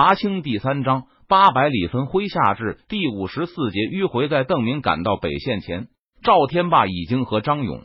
伐清第三章八百里分麾下炙第五十四节迂回。在邓明赶到北线前，赵天霸已经和张勇、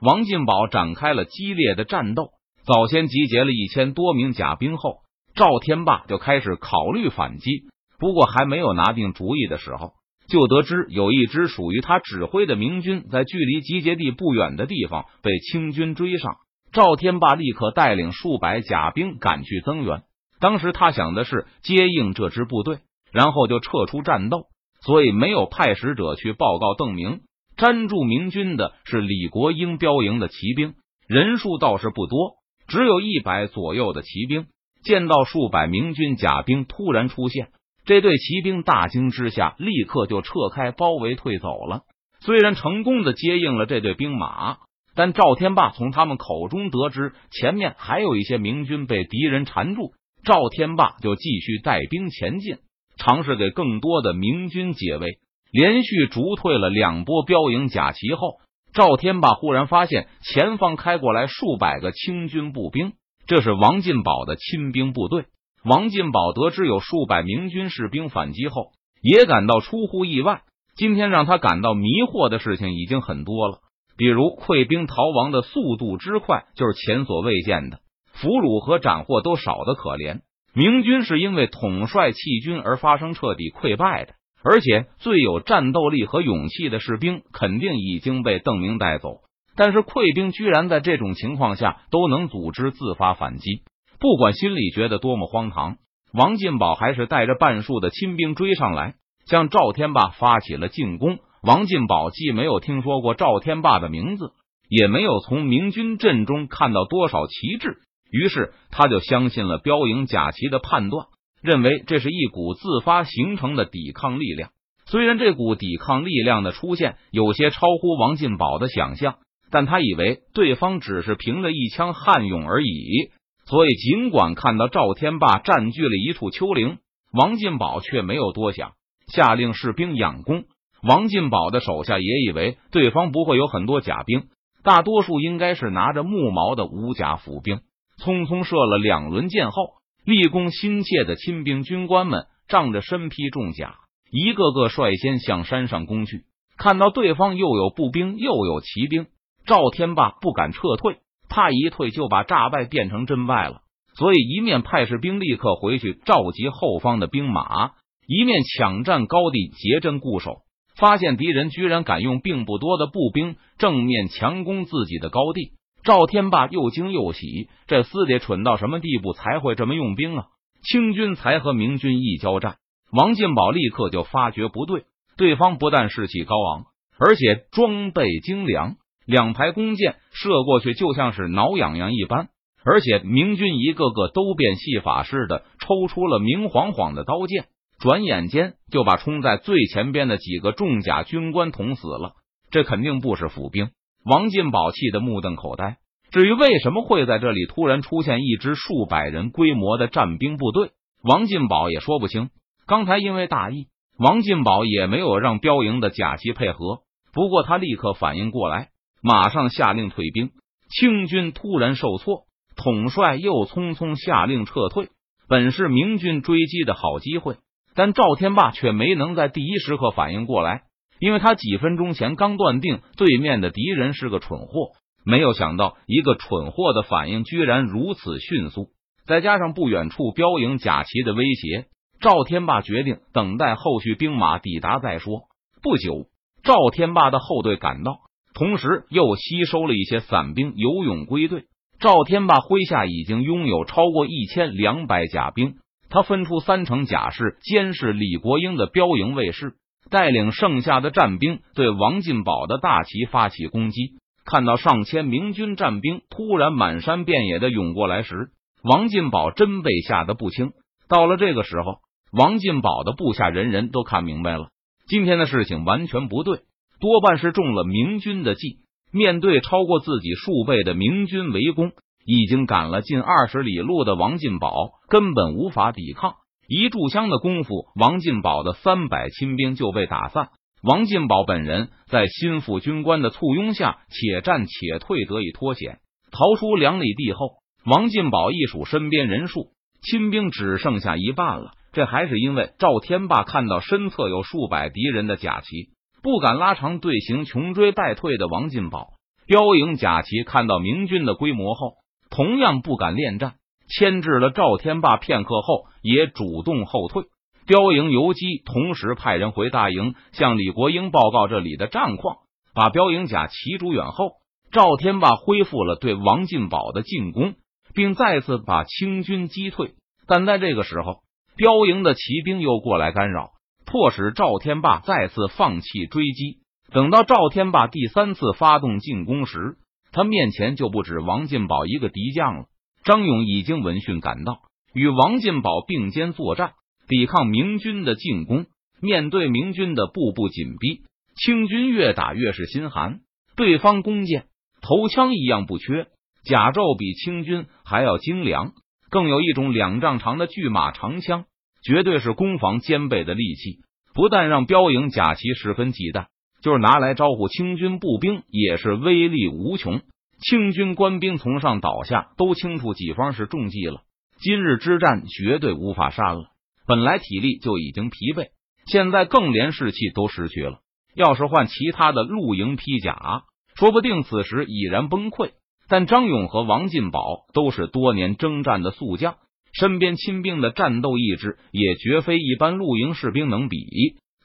王进宝展开了激烈的战斗。早先集结了一千多名甲兵后，赵天霸就开始考虑反击。不过还没有拿定主意的时候，就得知有一支属于他指挥的明军在距离集结地不远的地方被清军追上。赵天霸立刻带领数百甲兵赶去增援。当时他想的是接应这支部队，然后就撤出战斗，所以没有派使者去报告邓明。粘住明军的是李国英标营的骑兵，人数倒是不多，只有一百左右的骑兵。见到数百明军甲兵突然出现，这队骑兵大惊之下，立刻就撤开包围退走了。虽然成功的接应了这队兵马，但赵天霸从他们口中得知，前面还有一些明军被敌人缠住。赵天霸就继续带兵前进，尝试给更多的明军解围。连续逐退了两波标营甲旗后，赵天霸忽然发现前方开过来数百个清军步兵，这是王进宝的亲兵部队。王进宝得知有数百明军士兵反击后，也感到出乎意外。今天让他感到迷惑的事情已经很多了，比如溃兵逃亡的速度之快，就是前所未见的。俘虏和斩获都少得可怜，明军是因为统帅弃军而发生彻底溃败的，而且最有战斗力和勇气的士兵肯定已经被邓明带走。但是溃兵居然在这种情况下都能组织自发反击，不管心里觉得多么荒唐，王进宝还是带着半数的亲兵追上来，向赵天霸发起了进攻。王进宝既没有听说过赵天霸的名字，也没有从明军阵中看到多少旗帜。于是他就相信了标营甲旗的判断，认为这是一股自发形成的抵抗力量。虽然这股抵抗力量的出现有些超乎王进宝的想象，但他以为对方只是凭着一腔悍勇而已。所以，尽管看到赵天霸占据了一处丘陵，王进宝却没有多想，下令士兵养攻。王进宝的手下也以为对方不会有很多甲兵，大多数应该是拿着木矛的无甲府兵。匆匆射了两轮箭后，立功心切的亲兵军官们仗着身披重甲，一个个率先向山上攻去。看到对方又有步兵又有骑兵，赵天霸不敢撤退，怕一退就把诈败变成真败了。所以一面派士兵立刻回去召集后方的兵马，一面抢占高地结阵固守。发现敌人居然敢用并不多的步兵正面强攻自己的高地。赵天霸又惊又喜，这厮得蠢到什么地步才会这么用兵啊？清军才和明军一交战，王进宝立刻就发觉不对，对方不但士气高昂，而且装备精良，两排弓箭射过去就像是挠痒痒一般，而且明军一个个都变戏法似的抽出了明晃晃的刀剑，转眼间就把冲在最前边的几个重甲军官捅死了。这肯定不是府兵。王进宝气得目瞪口呆。至于为什么会在这里突然出现一支数百人规模的战兵部队，王进宝也说不清。刚才因为大意，王进宝也没有让标营的甲骑配合。不过他立刻反应过来，马上下令退兵。清军突然受挫，统帅又匆匆下令撤退，本是明军追击的好机会，但赵天霸却没能在第一时刻反应过来。因为他几分钟前刚断定对面的敌人是个蠢货，没有想到一个蠢货的反应居然如此迅速，再加上不远处标营甲旗的威胁，赵天霸决定等待后续兵马抵达再说。不久，赵天霸的后队赶到，同时又吸收了一些散兵游勇归队。赵天霸麾下已经拥有超过一千两百甲兵，他分出三成甲士监视李国英的标营卫士。带领剩下的战兵对王进宝的大旗发起攻击。看到上千明军战兵突然满山遍野的涌过来时，王进宝真被吓得不轻。到了这个时候，王进宝的部下人人都看明白了，今天的事情完全不对，多半是中了明军的计。面对超过自己数倍的明军围攻，已经赶了近二十里路的王进宝根本无法抵抗。一炷香的功夫，王进宝的三百亲兵就被打散。王进宝本人在心腹军官的簇拥下，且战且退，得以脱险，逃出两里地后。王进宝一数身边人数，亲兵只剩下一半了。这还是因为赵天霸看到身侧有数百敌人的甲旗，不敢拉长队形穷追败退的王进宝。标营甲旗看到明军的规模后，同样不敢恋战，牵制了赵天霸片刻后，也主动后退。标营游击同时派人回大营，向李国英报告这里的战况。把标营甲旗逐远后，赵天霸恢复了对王进宝的进攻，并再次把清军击退。但在这个时候，标营的骑兵又过来干扰，迫使赵天霸再次放弃追击。等到赵天霸第三次发动进攻时，他面前就不止王进宝一个敌将了。张勇已经闻讯赶到，与王进宝并肩作战，抵抗明军的进攻。面对明军的步步紧逼，清军越打越是心寒。对方弓箭、头枪一样不缺，甲胄比清军还要精良。更有一种两丈长的巨马长枪，绝对是攻防兼备的利器。不但让标营甲骑十分忌惮，就是拿来招呼清军步兵也是威力无穷。清军官兵从上倒下都清楚己方是中计了，今日之战绝对无法杀了。本来体力就已经疲惫，现在更连士气都失去了。要是换其他的露营披甲，说不定此时已然崩溃。但张勇和王进宝都是多年征战的宿将，身边亲兵的战斗意志也绝非一般露营士兵能比，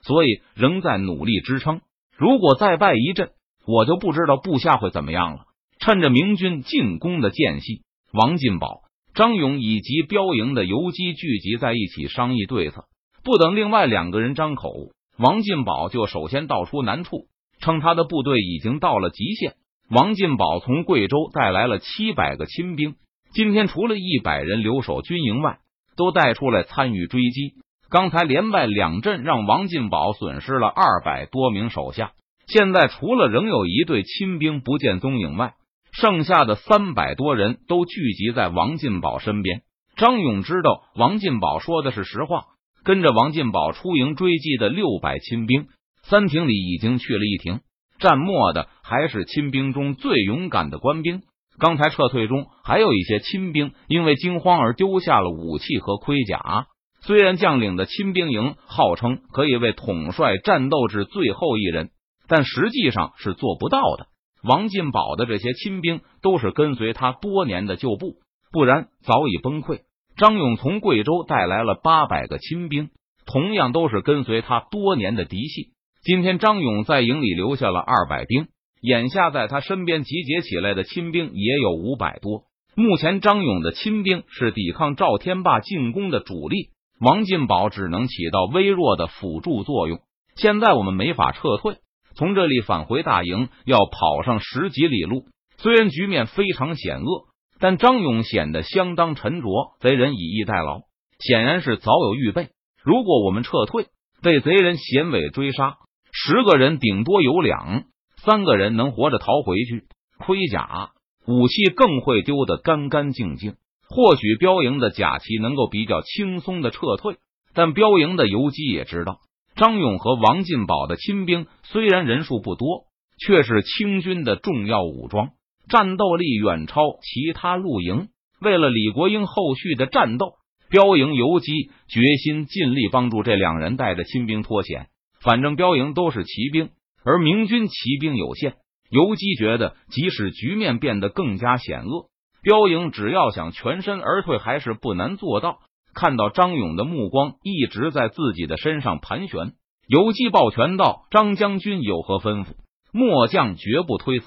所以仍在努力支撑。如果再败一阵，我就不知道部下会怎么样了。趁着明军进攻的间隙，王进宝、张勇以及标营的游击聚集在一起商议对策。不等另外两个人张口，王进宝就首先道出难处，称他的部队已经到了极限。王进宝从贵州带来了七百个亲兵，今天除了一百人留守军营外，都带出来参与追击。刚才连败两阵，让王进宝损失了二百多名手下。现在除了仍有一队亲兵不见踪影外，剩下的三百多人都聚集在王进宝身边。张勇知道王进宝说的是实话，跟着王进宝出营追击的六百亲兵，三亭里已经去了一亭。战末的还是亲兵中最勇敢的官兵。刚才撤退中还有一些亲兵因为惊慌而丢下了武器和盔甲。虽然将领的亲兵营号称可以为统帅战斗至最后一人，但实际上是做不到的。王进宝的这些亲兵都是跟随他多年的旧部，不然早已崩溃。张勇从贵州带来了八百个亲兵，同样都是跟随他多年的嫡系。今天张勇在营里留下了二百兵，眼下在他身边集结起来的亲兵也有五百多。目前张勇的亲兵是抵抗赵天霸进攻的主力，王进宝只能起到微弱的辅助作用。现在我们没法撤退，从这里返回大营要跑上十几里路。虽然局面非常险恶，但张勇显得相当沉着。贼人以逸待劳，显然是早有预备。如果我们撤退，被贼人衔尾追杀。十个人顶多有两三个人能活着逃回去，盔甲武器更会丢得干干净净。或许标营的甲旗能够比较轻松的撤退，但标营的游击也知道，张勇和王进宝的亲兵虽然人数不多，却是清军的重要武装，战斗力远超其他露营。为了李国英后续的战斗，标营游击决心尽力帮助这两人带着亲兵脱险。反正标营都是骑兵，而明军骑兵有限。游击觉得，即使局面变得更加险恶，标营只要想全身而退，还是不难做到。看到张勇的目光一直在自己的身上盘旋，游击抱拳道：“张将军有何吩咐？末将绝不推辞。”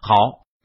好，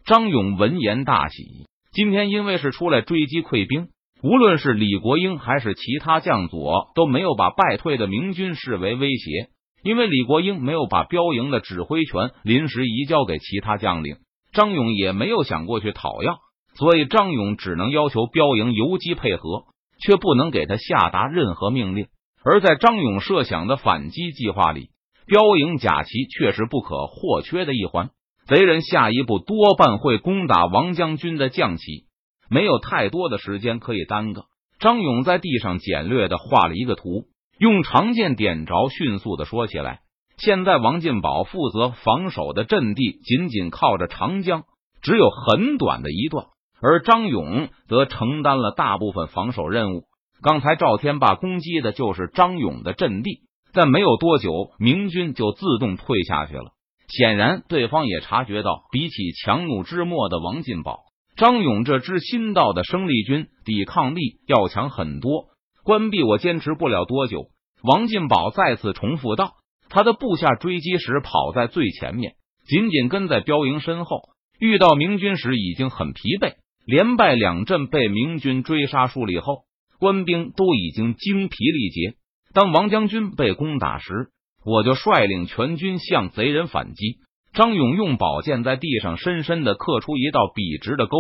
张勇闻言大喜。今天因为是出来追击溃兵，无论是李国英还是其他将佐，都没有把败退的明军视为威胁。因为李国英没有把标营的指挥权临时移交给其他将领，张勇也没有想过去讨要，所以张勇只能要求标营游击配合，却不能给他下达任何命令。而在张勇设想的反击计划里，标营甲旗却是不可或缺的一环。贼人下一步多半会攻打王将军的将旗，没有太多的时间可以耽搁。张勇在地上简略的画了一个图。用长剑点着，迅速的说起来。现在王进宝负责防守的阵地，仅仅靠着长江，只有很短的一段。而张勇则承担了大部分防守任务。刚才赵天霸攻击的就是张勇的阵地，但没有多久，明军就自动退下去了。显然，对方也察觉到，比起强弩之末的王进宝，张勇这支新到的生力军抵抗力要强很多。关闭我坚持不了多久。王进宝再次重复道：“他的部下追击时跑在最前面，紧紧跟在标营身后。遇到明军时已经很疲惫，连败两阵，被明军追杀数里后，官兵都已经精疲力竭。当王将军被攻打时，我就率领全军向贼人反击。”张勇用宝剑在地上深深的刻出一道笔直的沟，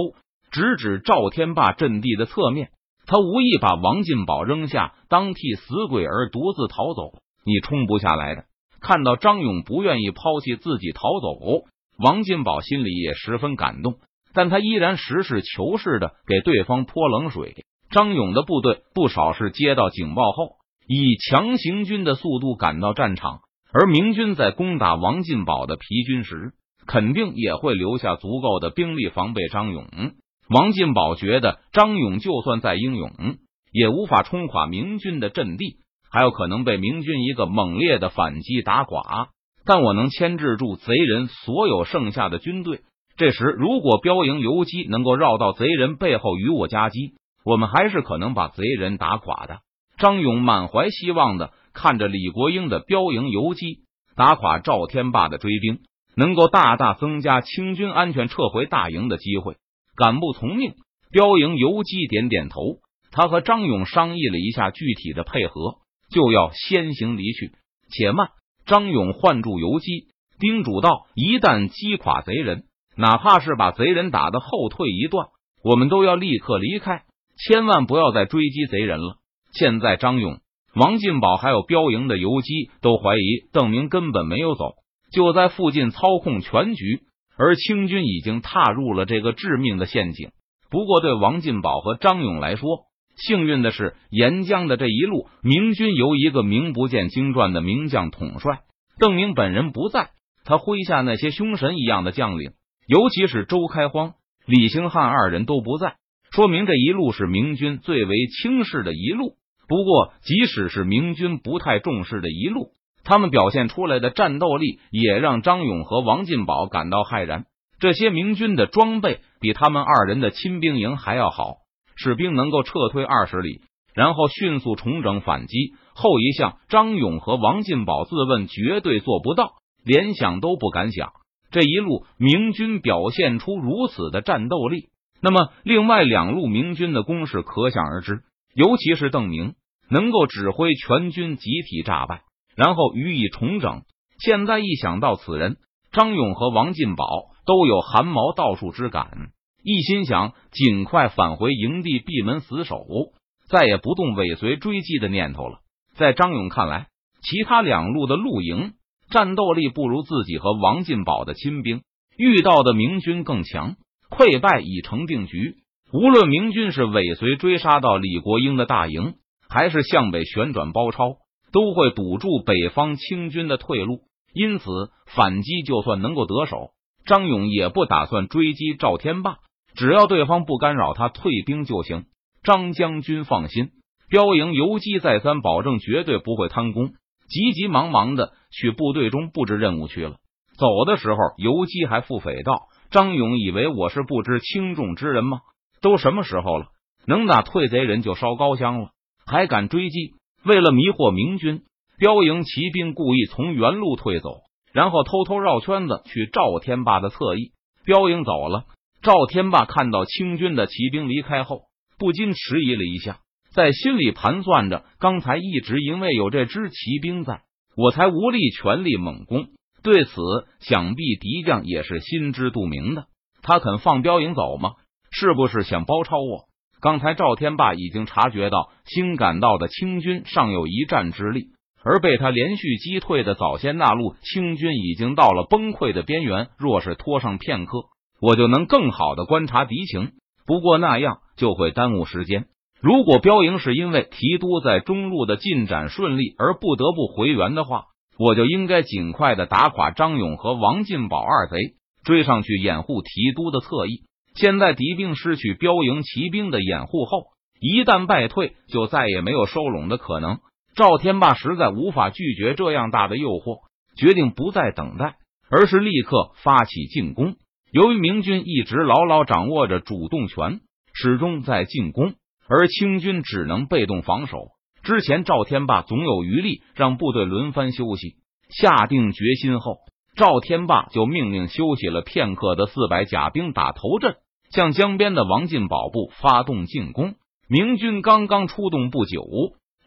直指赵天霸阵地的侧面。他无意把王进宝扔下，当替死鬼而独自逃走。你冲不下来的。看到张勇不愿意抛弃自己逃走，王进宝心里也十分感动，但他依然实事求是的给对方泼冷水。张勇的部队不少是接到警报后，以强行军的速度赶到战场，而明军在攻打王进宝的疲军时，肯定也会留下足够的兵力防备张勇。王进宝觉得张勇就算再英勇，也无法冲垮明军的阵地，还有可能被明军一个猛烈的反击打垮。但我能牵制住贼人所有剩下的军队。这时，如果标营游击能够绕到贼人背后与我夹击，我们还是可能把贼人打垮的。张勇满怀希望的看着李国英的标营游击打垮赵天霸的追兵，能够大大增加清军安全撤回大营的机会。敢不从命？标营游击点点头。他和张勇商议了一下具体的配合，就要先行离去。且慢！张勇唤住游击，叮嘱道：“一旦击垮贼人，哪怕是把贼人打的后退一段，我们都要立刻离开，千万不要再追击贼人了。”现在，张勇、王进宝还有标营的游击都怀疑邓明根本没有走，就在附近操控全局。而清军已经踏入了这个致命的陷阱。不过，对王进宝和张勇来说，幸运的是，沿江的这一路，明军由一个名不见经传的名将统帅。邓明本人不在，他麾下那些凶神一样的将领，尤其是周开荒、李兴汉二人都不在，说明这一路是明军最为轻视的一路。不过，即使是明军不太重视的一路。他们表现出来的战斗力也让张勇和王进宝感到骇然。这些明军的装备比他们二人的亲兵营还要好，士兵能够撤退二十里，然后迅速重整反击。后一项，张勇和王进宝自问绝对做不到，连想都不敢想。这一路明军表现出如此的战斗力，那么另外两路明军的攻势可想而知。尤其是邓明能够指挥全军集体炸败。然后予以重整。现在一想到此人，张勇和王进宝都有汗毛倒竖之感，一心想尽快返回营地闭门死守，再也不动尾随追击的念头了。在张勇看来，其他两路的露营战斗力不如自己和王进宝的亲兵，遇到的明军更强，溃败已成定局。无论明军是尾随追杀到李国英的大营，还是向北旋转包抄。都会堵住北方清军的退路，因此反击就算能够得手，张勇也不打算追击赵天霸，只要对方不干扰他退兵就行。张将军放心，标营游击再三保证绝对不会贪功，急急忙忙的去部队中布置任务去了。走的时候，游击还腹诽道：“张勇以为我是不知轻重之人吗？都什么时候了，能打退贼人就烧高香了，还敢追击？”为了迷惑明军，标营骑兵故意从原路退走，然后偷偷绕圈子去赵天霸的侧翼。标营走了，赵天霸看到清军的骑兵离开后，不禁迟疑了一下，在心里盘算着：刚才一直因为有这支骑兵在，我才无力全力猛攻。对此，想必敌将也是心知肚明的。他肯放标营走吗？是不是想包抄我？刚才赵天霸已经察觉到新赶到的清军尚有一战之力，而被他连续击退的早先那路清军已经到了崩溃的边缘。若是拖上片刻，我就能更好的观察敌情。不过那样就会耽误时间。如果标营是因为提督在中路的进展顺利而不得不回援的话，我就应该尽快的打垮张勇和王进宝二贼，追上去掩护提督的侧翼。现在敌兵失去标营骑兵的掩护后，一旦败退，就再也没有收拢的可能。赵天霸实在无法拒绝这样大的诱惑，决定不再等待，而是立刻发起进攻。由于明军一直牢牢掌握着主动权，始终在进攻，而清军只能被动防守。之前赵天霸总有余力让部队轮番休息，下定决心后，赵天霸就命令休息了片刻的四百甲兵打头阵，向江边的王进宝部发动进攻。明军刚刚出动不久。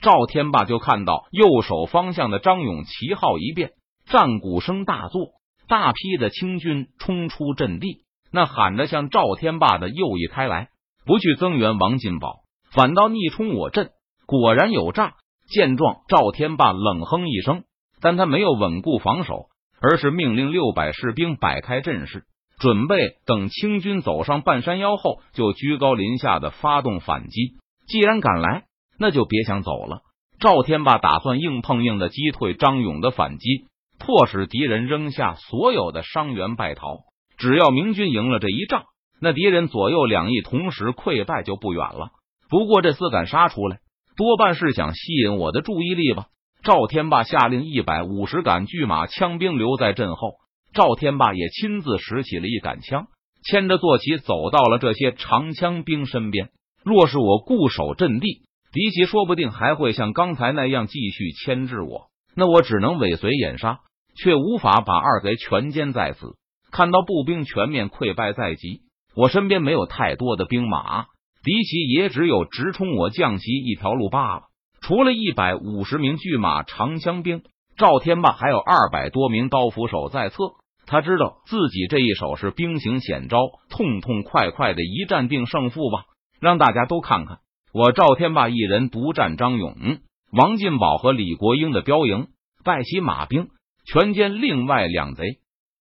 赵天霸就看到右手方向的张勇旗号一变，战鼓声大作，大批的清军冲出阵地，那喊着向赵天霸的右翼开来，不去增援王进宝，反倒逆冲我阵，果然有诈。见状，赵天霸冷哼一声，但他没有稳固防守，而是命令六百士兵摆开阵势，准备等清军走上半山腰后，就居高临下的发动反击。既然敢来。那就别想走了。赵天霸打算硬碰硬的击退张勇的反击，迫使敌人扔下所有的伤员败逃。只要明军赢了这一仗，那敌人左右两翼同时溃败就不远了。不过这厮敢杀出来，多半是想吸引我的注意力吧。赵天霸下令一百五十杆巨马枪兵留在阵后，赵天霸也亲自拾起了一杆枪，牵着坐骑走到了这些长枪兵身边。若是我固守阵地。敌骑说不定还会像刚才那样继续牵制我，那我只能尾随掩杀，却无法把二贼全歼在此。看到步兵全面溃败在即，我身边没有太多的兵马，敌骑也只有直冲我将旗一条路罢了。除了一百五十名巨马长枪兵，赵天霸还有二百多名刀斧手在侧。他知道自己这一手是兵行险招，痛痛快快的一战定胜负吧，让大家都看看。我赵天霸一人独战张勇、王进宝和李国英的标营，败其马兵，全歼另外两贼。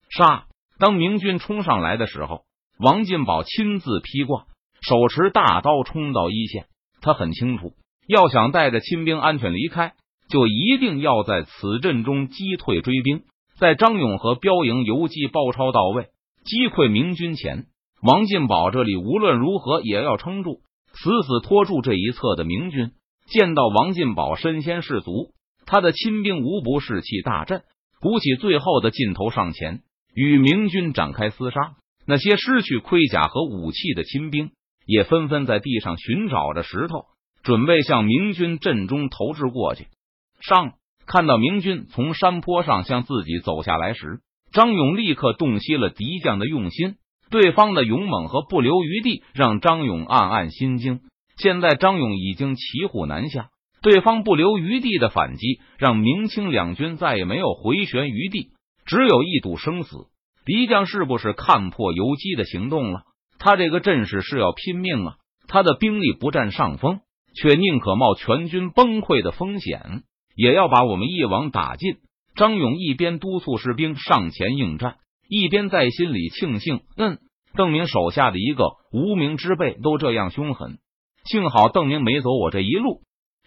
杀！当明军冲上来的时候，王进宝亲自披挂，手持大刀冲到一线。他很清楚，要想带着亲兵安全离开，就一定要在此阵中击退追兵，在张勇和标营游击包抄到位，击溃明军前，王进宝这里无论如何也要撑住。死死拖住这一侧的明军，见到王进宝身先士卒，他的亲兵无不士气大振，鼓起最后的劲头上前与明军展开厮杀。那些失去盔甲和武器的亲兵也纷纷在地上寻找着石头，准备向明军阵中投掷过去。上看到明军从山坡上向自己走下来时，张勇立刻洞悉了敌将的用心。对方的勇猛和不留余地，让张勇暗暗心惊。现在张勇已经骑虎难下，对方不留余地的反击，让明清两军再也没有回旋余地，只有一赌生死。敌将是不是看破游击的行动了？他这个阵势是要拼命啊！他的兵力不占上风，却宁可冒全军崩溃的风险，也要把我们一网打尽。张勇一边督促士兵上前应战。一边在心里庆幸，嗯，邓明手下的一个无名之辈都这样凶狠，幸好邓明没走我这一路，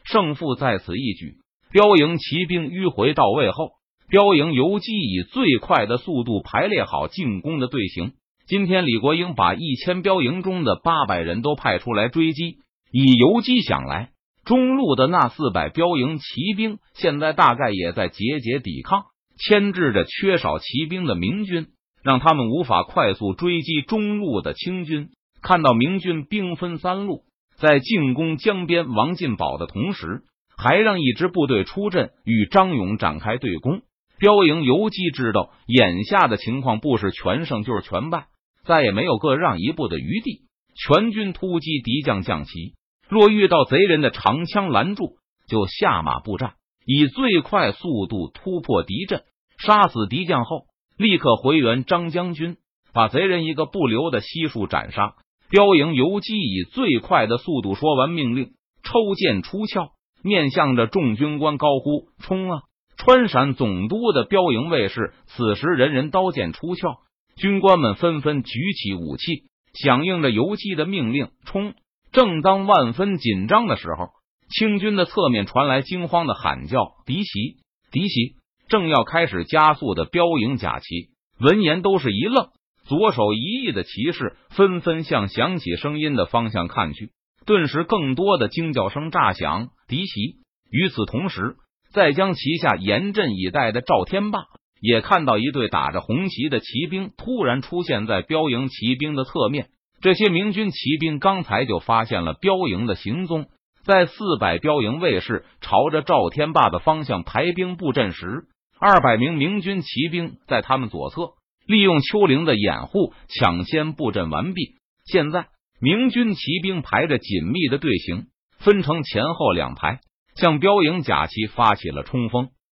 胜负在此一举。标营骑兵迂回到位后，标营游击以最快的速度排列好进攻的队形。今天李国英把一千标营中的八百人都派出来追击，以游击想来，中路的那四百标营骑兵现在大概也在节节抵抗。牵制着缺少骑兵的明军，让他们无法快速追击中路的清军。看到明军兵分三路，在进攻江边王进宝的同时，还让一支部队出阵与张勇展开对攻。标营游击知道，眼下的情况不是全胜就是全败，再也没有各让一步的余地。全军突击敌将将旗，若遇到贼人的长枪拦住，就下马布战，以最快速度突破敌阵。杀死敌将后，立刻回援张将军，把贼人一个不留的悉数斩杀。标营游击以最快的速度说完命令，抽剑出鞘，面向着众军官高呼：“冲啊！”川陕总督的标营卫士此时人人刀剑出鞘，军官们纷纷举起武器，响应着游击的命令冲。正当万分紧张的时候，清军的侧面传来惊慌的喊叫：“敌袭！敌袭！”正要开始加速的标营甲骑闻言都是一愣，左手一翼的骑士纷纷向响起声音的方向看去，顿时更多的惊叫声炸响。敌袭与此同时，在将旗下严阵以待的赵天霸也看到一队打着红旗的骑兵突然出现在标营骑兵的侧面。这些明军骑兵刚才就发现了标营的行踪，在四百标营卫士朝着赵天霸的方向排兵布阵时，二百名明军骑兵在他们左侧。利用丘陵的掩护，抢先布阵完毕。现在，明军骑兵排着紧密的队形，分成前后两排，向标营甲旗发起了冲锋。